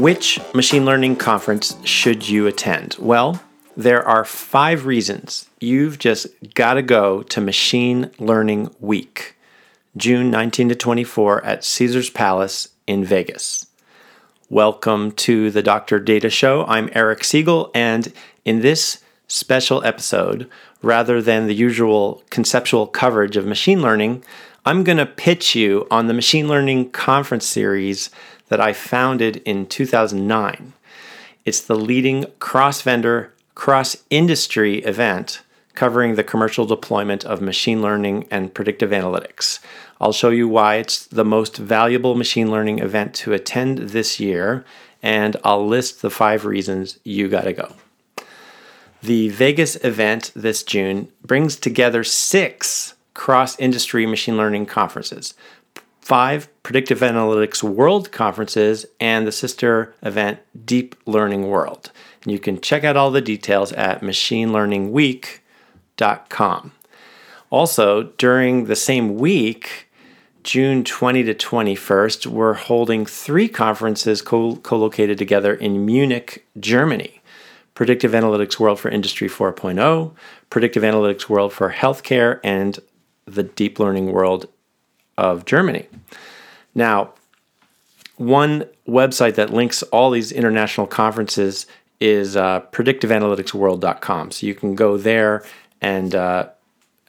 Which machine learning conference should you attend? Well, there are five reasons you've just got to go to Machine Learning Week, June 19 to 24 at Caesars Palace in Vegas. Welcome to the Dr. Data Show. I'm Eric Siegel, and in this special episode, rather than the usual conceptual coverage of machine learning, I'm going to pitch you on the machine learning conference series that I founded in 2009. It's the leading cross vendor, cross industry event covering the commercial deployment of machine learning and predictive analytics. I'll show you why it's the most valuable machine learning event to attend this year, and I'll list the five reasons you got to go. The Vegas event this June brings together six cross industry machine learning conferences, five predictive analytics world conferences, and the sister event Deep Learning World. And you can check out all the details at machinelearningweek.com. Also, during the same week, June 20 to 21st, we're holding three conferences co located together in Munich, Germany. Predictive Analytics World for Industry 4.0, Predictive Analytics World for Healthcare, and the Deep Learning World of Germany. Now, one website that links all these international conferences is uh, predictiveanalyticsworld.com. So you can go there and uh,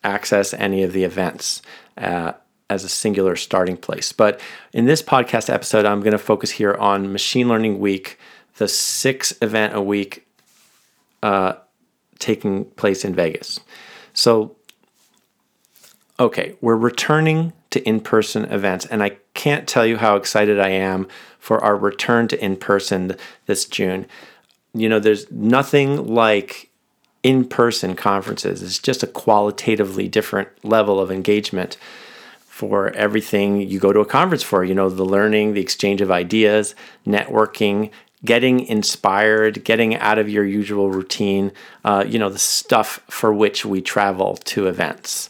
access any of the events uh, as a singular starting place. But in this podcast episode, I'm going to focus here on Machine Learning Week, the sixth event a week uh, taking place in Vegas. So, okay, we're returning to in person events, and I can't tell you how excited I am for our return to in person this June. You know, there's nothing like in person conferences, it's just a qualitatively different level of engagement for everything you go to a conference for. You know, the learning, the exchange of ideas, networking, getting inspired, getting out of your usual routine, uh, you know, the stuff for which we travel to events.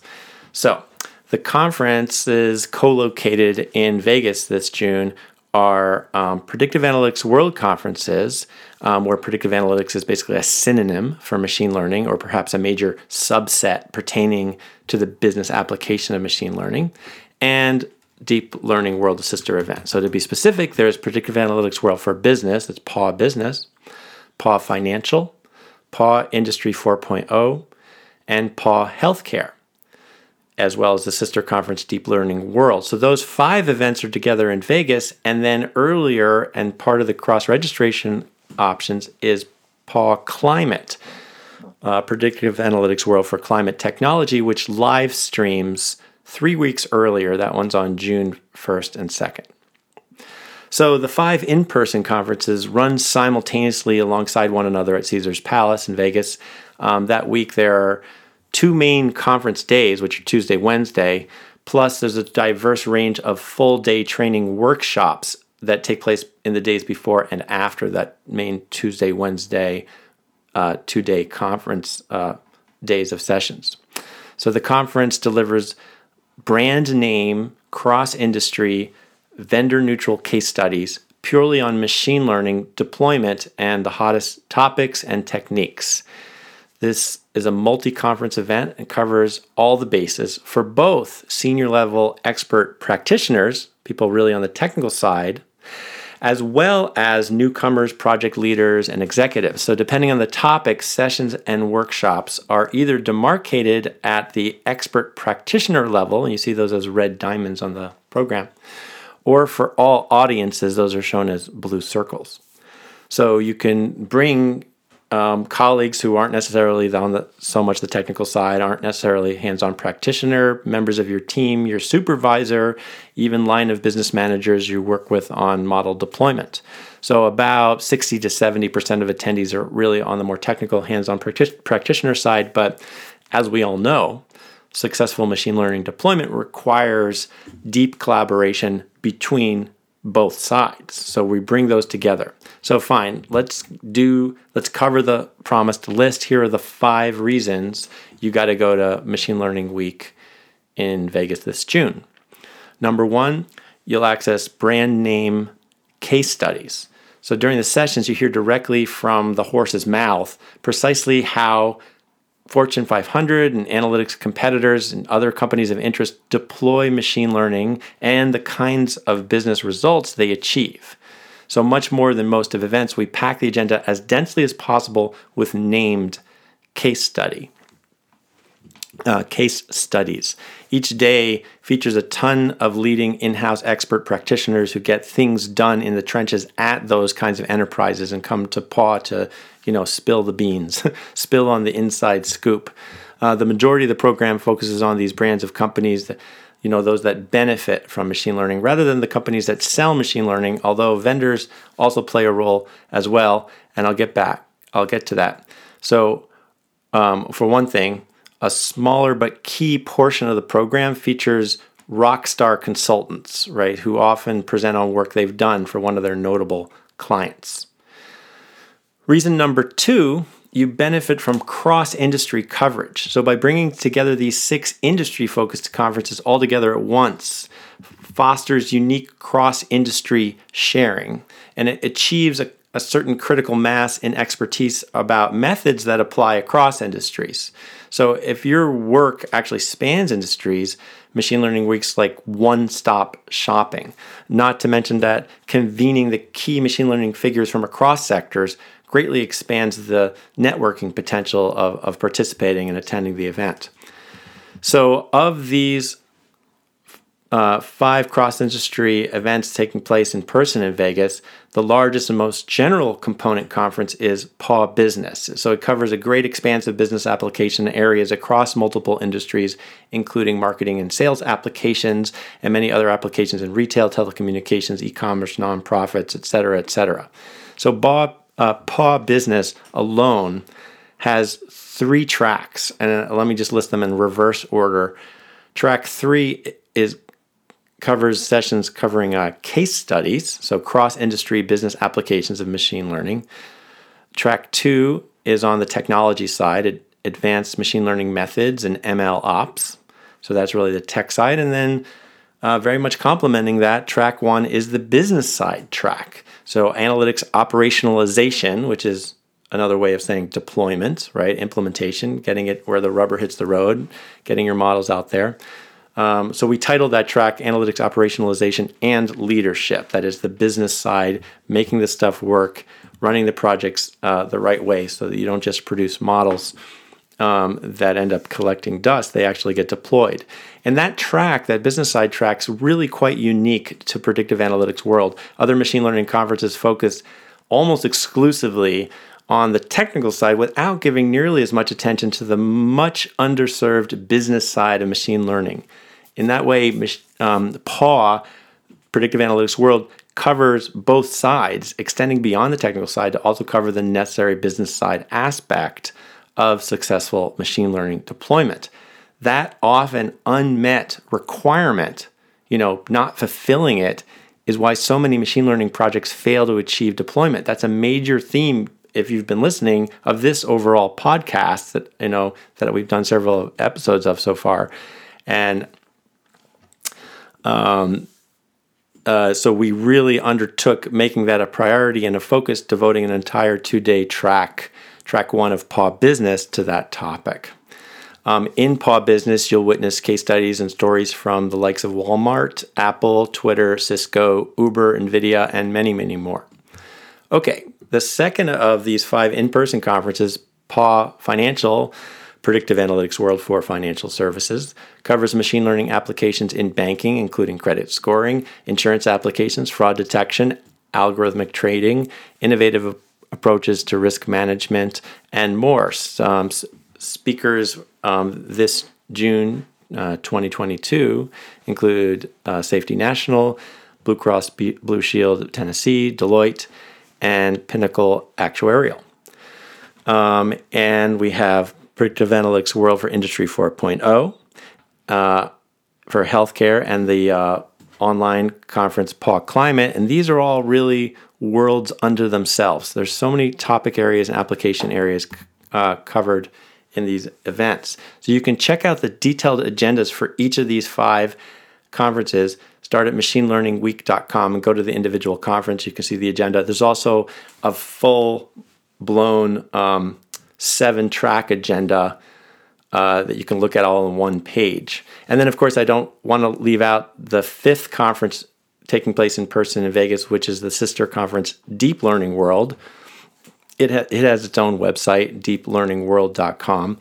So, the conferences co located in Vegas this June are um, Predictive Analytics World Conferences, um, where predictive analytics is basically a synonym for machine learning or perhaps a major subset pertaining to the business application of machine learning, and Deep Learning World Sister event. So to be specific, there's Predictive Analytics World for Business, that's PAW Business, PAW Financial, PAW Industry 4.0, and PAW Healthcare, as well as the sister conference Deep Learning World. So those five events are together in Vegas, and then earlier and part of the cross registration options is PAW Climate. Uh, Predictive Analytics World for Climate Technology, which live streams three weeks earlier. That one's on June 1st and 2nd. So the five in person conferences run simultaneously alongside one another at Caesars Palace in Vegas. Um, that week, there are two main conference days, which are Tuesday, Wednesday, plus there's a diverse range of full day training workshops that take place in the days before and after that main Tuesday, Wednesday, uh, two day conference uh, days of sessions. So the conference delivers brand name, cross industry, vendor neutral case studies purely on machine learning deployment and the hottest topics and techniques. This is a multi conference event and covers all the bases for both senior level expert practitioners, people really on the technical side, as well as newcomers, project leaders, and executives. So, depending on the topic, sessions and workshops are either demarcated at the expert practitioner level, and you see those as red diamonds on the program, or for all audiences, those are shown as blue circles. So, you can bring um, colleagues who aren't necessarily on the, so much the technical side, aren't necessarily hands-on practitioner, members of your team, your supervisor, even line of business managers you work with on model deployment. So about 60 to 70% of attendees are really on the more technical hands-on practi- practitioner side, but as we all know, successful machine learning deployment requires deep collaboration between both sides. So we bring those together. So fine, let's do let's cover the promised list. Here are the five reasons you got to go to Machine Learning Week in Vegas this June. Number 1, you'll access brand name case studies. So during the sessions, you hear directly from the horse's mouth precisely how Fortune 500 and analytics competitors and other companies of interest deploy machine learning and the kinds of business results they achieve. So, much more than most of events, we pack the agenda as densely as possible with named case study. Uh, case studies. Each day features a ton of leading in house expert practitioners who get things done in the trenches at those kinds of enterprises and come to PAW to you know, spill the beans, spill on the inside scoop. Uh, the majority of the program focuses on these brands of companies that, you know, those that benefit from machine learning rather than the companies that sell machine learning, although vendors also play a role as well. And I'll get back, I'll get to that. So, um, for one thing, a smaller but key portion of the program features rock star consultants, right, who often present on work they've done for one of their notable clients. Reason number two, you benefit from cross industry coverage. So, by bringing together these six industry focused conferences all together at once, fosters unique cross industry sharing and it achieves a, a, certain critical mass in expertise about methods that apply across industries. So, if your work actually spans industries, Machine Learning Week's like one stop shopping. Not to mention that convening the key machine learning figures from across sectors greatly expands the networking potential of, of participating and attending the event. So, of these uh, five cross industry events taking place in person in Vegas, the largest and most general component conference is PAW Business. So it covers a great expanse of business application areas across multiple industries, including marketing and sales applications and many other applications in retail, telecommunications, e commerce, nonprofits, et cetera, et cetera. So PAW uh, Paw Business alone has three tracks, and uh, let me just list them in reverse order. Track three is covers sessions covering uh, case studies, so cross industry business applications of machine learning. Track two is on the technology side, advanced machine learning methods and ML ops. So that's really the tech side. And then, uh, very much complementing that, track one is the business side track. So, analytics operationalization, which is another way of saying deployment, right? Implementation, getting it where the rubber hits the road, getting your models out there. Um, so we titled that track Analytics Operationalization and Leadership. That is the business side, making this stuff work, running the projects uh, the right way so that you don't just produce models um, that end up collecting dust, they actually get deployed. And that track, that business side track, is really quite unique to predictive analytics world. Other machine learning conferences focus almost exclusively on the technical side without giving nearly as much attention to the much underserved business side of machine learning. In that way, um, PAW, Predictive Analytics World, covers both sides, extending beyond the technical side to also cover the necessary business side aspect of successful machine learning deployment. That often unmet requirement, you know, not fulfilling it, is why so many machine learning projects fail to achieve deployment. That's a major theme if you've been listening of this overall podcast that you know that we've done several episodes of so far and um, uh, so we really undertook making that a priority and a focus devoting an entire two-day track track one of PAW Business to that topic. Um, in PAW Business, you'll witness case studies and stories from the likes of Walmart, Apple, Twitter, Cisco, Uber, NVIDIA, and many, many more. Okay, the second of these five in person conferences, PAW Financial, Predictive Analytics World for Financial Services, covers machine learning applications in banking, including credit scoring, insurance applications, fraud detection, algorithmic trading, innovative approaches to risk management, and more. Um, speakers um, this June uh, 2022 include uh, Safety National, Blue Cross Blue Shield of Tennessee, Deloitte, and Pinnacle Actuarial. Um, and we have Predictive Analytics World for Industry 4.0 uh, for healthcare and the uh, online conference PAW Climate. And these are all really worlds under themselves. There's so many topic areas and application areas uh, covered in these events. So you can check out the detailed agendas for each of these five conferences start at machinelearningweek.com and go to the individual conference. You can see the agenda. There's also a full blown um, seven track agenda uh, that you can look at all in one page. And then, of course, I don't want to leave out the fifth conference taking place in person in Vegas, which is the sister conference, Deep Learning World. It, ha- it has its own website, deeplearningworld.com.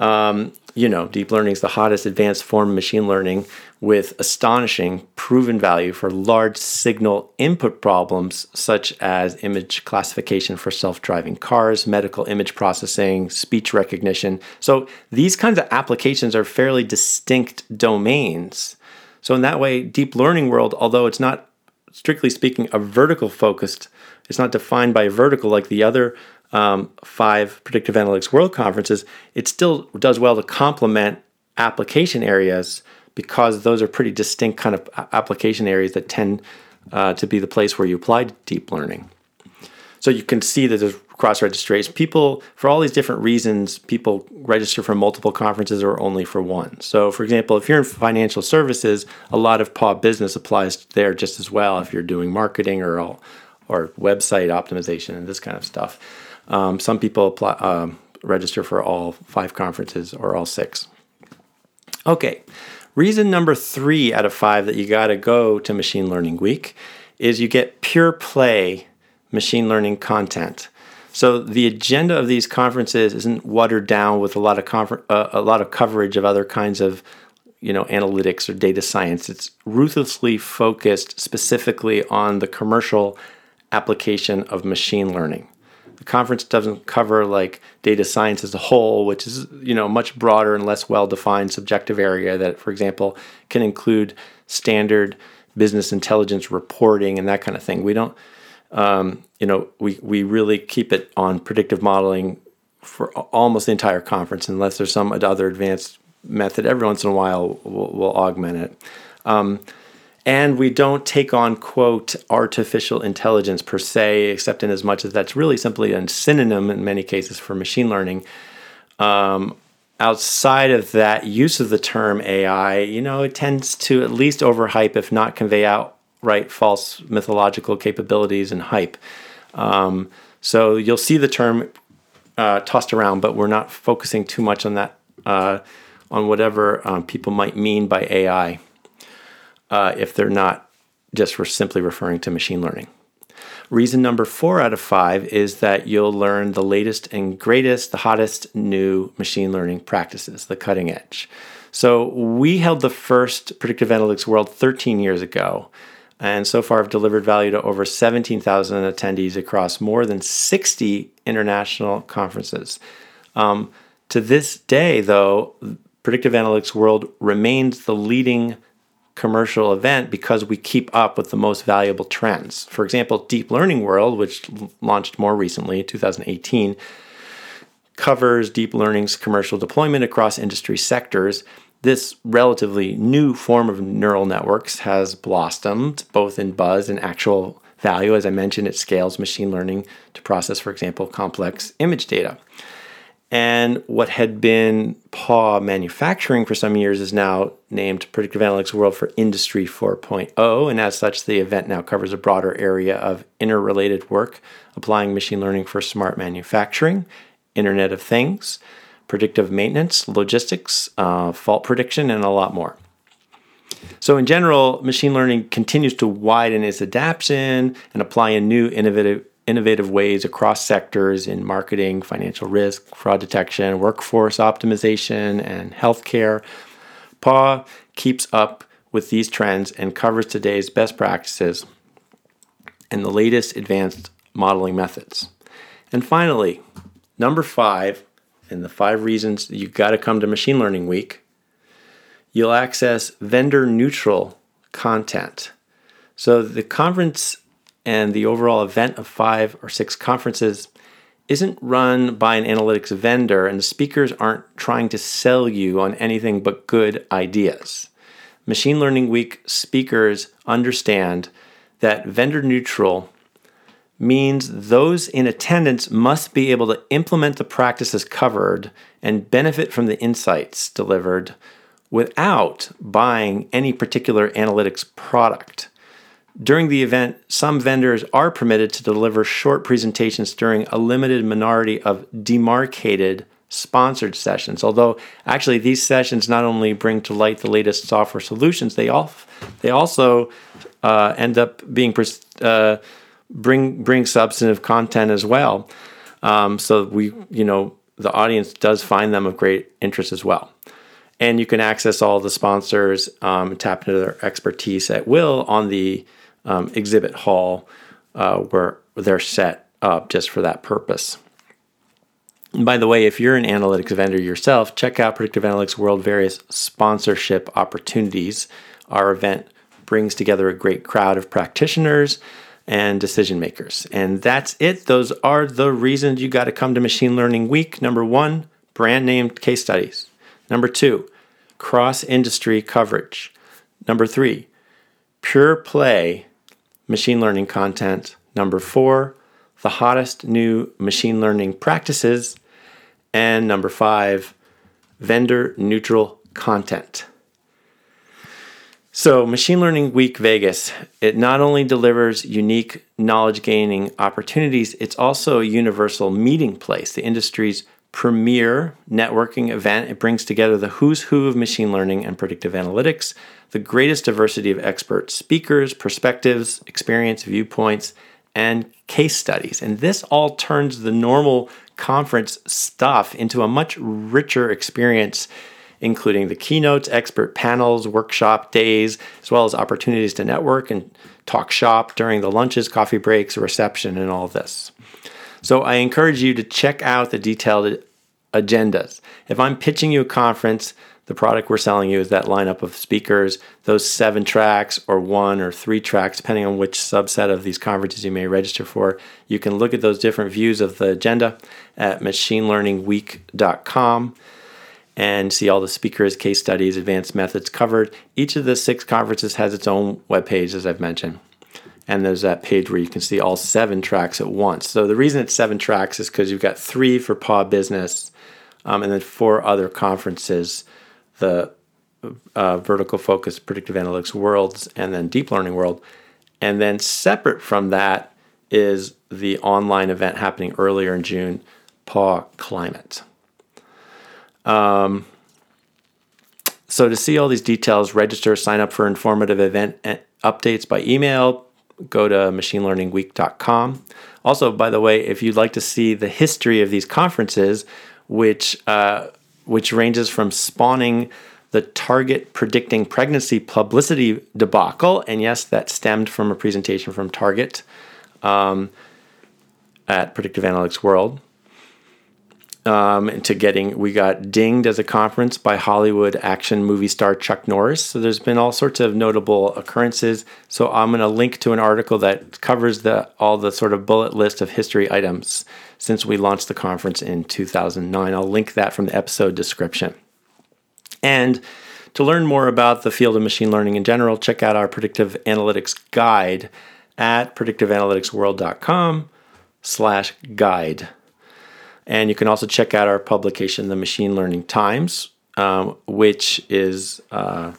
Um, you know, deep learning is the hottest advanced form of machine learning with astonishing proven value for large signal input problems such as image classification for self driving cars, medical image processing, speech recognition. So these kinds of applications are fairly distinct domains. So, in that way, deep learning world, although it's not strictly speaking a vertical focused, it's not defined by vertical like the other um, five predictive analytics world conferences, it still does well to complement application areas because those are pretty distinct kind of application areas that tend uh, to be the place where you apply deep learning. So you can see that there's cross registration. People, for all these different reasons, people register for multiple conferences or only for one. So, for example, if you're in financial services, a lot of PAW business applies there just as well if you're doing marketing or all, or website optimization and this kind of stuff. Um, some people apply, um, register for all five conferences or all six. Okay, reason number three out of five that you got to go to Machine Learning Week is you get pure play machine learning content. So the agenda of these conferences isn't watered down with a lot of confer- uh, a lot of coverage of other kinds of you know analytics or data science. It's ruthlessly focused specifically on the commercial application of machine learning. The conference doesn't cover like data science as a whole, which is you know much broader and less well-defined subjective area that, for example, can include standard business intelligence reporting and that kind of thing. We don't, um, you know, we we really keep it on predictive modeling for almost the entire conference, unless there's some other advanced method. Every once in a while, we'll, we'll augment it. Um, and we don't take on quote artificial intelligence per se except in as much as that's really simply a synonym in many cases for machine learning. Um, outside of that use of the term ai you know it tends to at least overhype if not convey outright false mythological capabilities and hype. Um, so you'll see the term uh, tossed around but we're not focusing too much on that uh, on whatever um, people might mean by ai uh, if they're not just for simply referring to machine learning. Reason number four out of five is that you'll learn the latest and greatest, the hottest new machine learning practices, the cutting edge. So, we held the first Predictive Analytics World 13 years ago, and so far have delivered value to over 17,000 attendees across more than 60 international conferences. Um, to this day, though, Predictive Analytics World remains the leading commercial event because we keep up with the most valuable trends. For example, Deep Learning World, which launched more recently, 2018, covers deep learning's commercial deployment across industry sectors. This relatively new form of neural networks has blossomed both in buzz and actual value. As I mentioned, it scales machine learning to process, for example, complex image data. And what had been PAW manufacturing for some years is now named Predictive Analytics World for Industry 4.0. And as such, the event now covers a broader area of interrelated work applying machine learning for smart manufacturing, Internet of Things, predictive maintenance, logistics, uh, fault prediction, and a lot more. So, in general, machine learning continues to widen its adaptation and apply in new innovative innovative ways across sectors in marketing, financial risk, fraud detection, workforce optimization, and healthcare. PAW keeps up with these trends and covers today's best practices and the latest advanced modeling methods. And finally, number five, and the five reasons you've got to come to Machine Learning Week, you'll access vendor neutral content. So the conference and the overall event of five or six conferences isn't run by an analytics vendor, and the speakers aren't trying to sell you on anything but good ideas. Machine Learning Week speakers understand that vendor neutral means those in attendance must be able to implement the practices covered and benefit from the insights delivered without buying any particular analytics product. During the event, some vendors are permitted to deliver short presentations during a limited minority of demarcated sponsored sessions. Although actually these sessions not only bring to light the latest software solutions, they all they also uh, end up being uh, bring bring substantive content as well. Um, so we you know the audience does find them of great interest as well. And you can access all the sponsors um, tap into their expertise at will on the um, exhibit hall uh, where they're set up just for that purpose. And by the way, if you're an analytics vendor yourself, check out Predictive Analytics World various sponsorship opportunities. Our event brings together a great crowd of practitioners and decision makers. And that's it. Those are the reasons you got to come to Machine Learning Week. Number one, brand name case studies. Number two, cross industry coverage. Number three, pure play machine learning content. Number four, the hottest new machine learning practices. And number five, vendor neutral content. So, Machine Learning Week Vegas, it not only delivers unique knowledge gaining opportunities, it's also a universal meeting place, the industry's premier networking event. It brings together the who's who of machine learning and predictive analytics, the greatest diversity of expert speakers, perspectives, experience, viewpoints, and case studies. And this all turns the normal conference stuff into a much richer experience, including the keynotes, expert panels, workshop days, as well as opportunities to network and talk shop during the lunches, coffee breaks, reception, and all this. So I encourage you to check out the detailed agendas. If I'm pitching you a conference, the product we're selling you is that lineup of speakers, those seven tracks, or one or three tracks, depending on which subset of these conferences you may register for. You can look at those different views of the agenda at machinelearningweek.com and see all the speakers, case studies, advanced methods covered. Each of the six conferences has its own webpage, as I've mentioned. And there's that page where you can see all seven tracks at once. So the reason it's seven tracks is because you've got three for PAW Business um, and then four other conferences the uh, vertical focus predictive analytics worlds and then deep learning world. And then separate from that is the online event happening earlier in June, PAW Climate. Um, so to see all these details, register, sign up for informative event updates by email, go to machinelearningweek.com. Also, by the way, if you'd like to see the history of these conferences, which uh, which ranges from spawning the Target predicting pregnancy publicity debacle. And yes, that stemmed from a presentation from Target um, at Predictive Analytics World. Um, to getting, we got dinged as a conference by Hollywood action movie star Chuck Norris. So there's been all sorts of notable occurrences. So I'm going to link to an article that covers the all the sort of bullet list of history items since we launched the conference in 2009. I'll link that from the episode description. And to learn more about the field of machine learning in general, check out our predictive analytics guide at predictiveanalyticsworld.com slash guide. And you can also check out our publication, The Machine Learning Times, um, which is a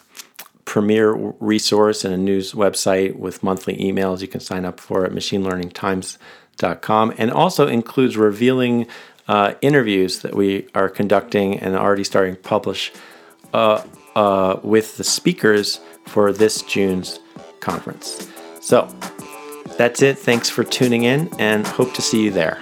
premier resource and a news website with monthly emails you can sign up for at machinelearningtimes.com and also includes revealing uh, interviews that we are conducting and already starting to publish uh, uh, with the speakers for this June's conference. So that's it. Thanks for tuning in and hope to see you there.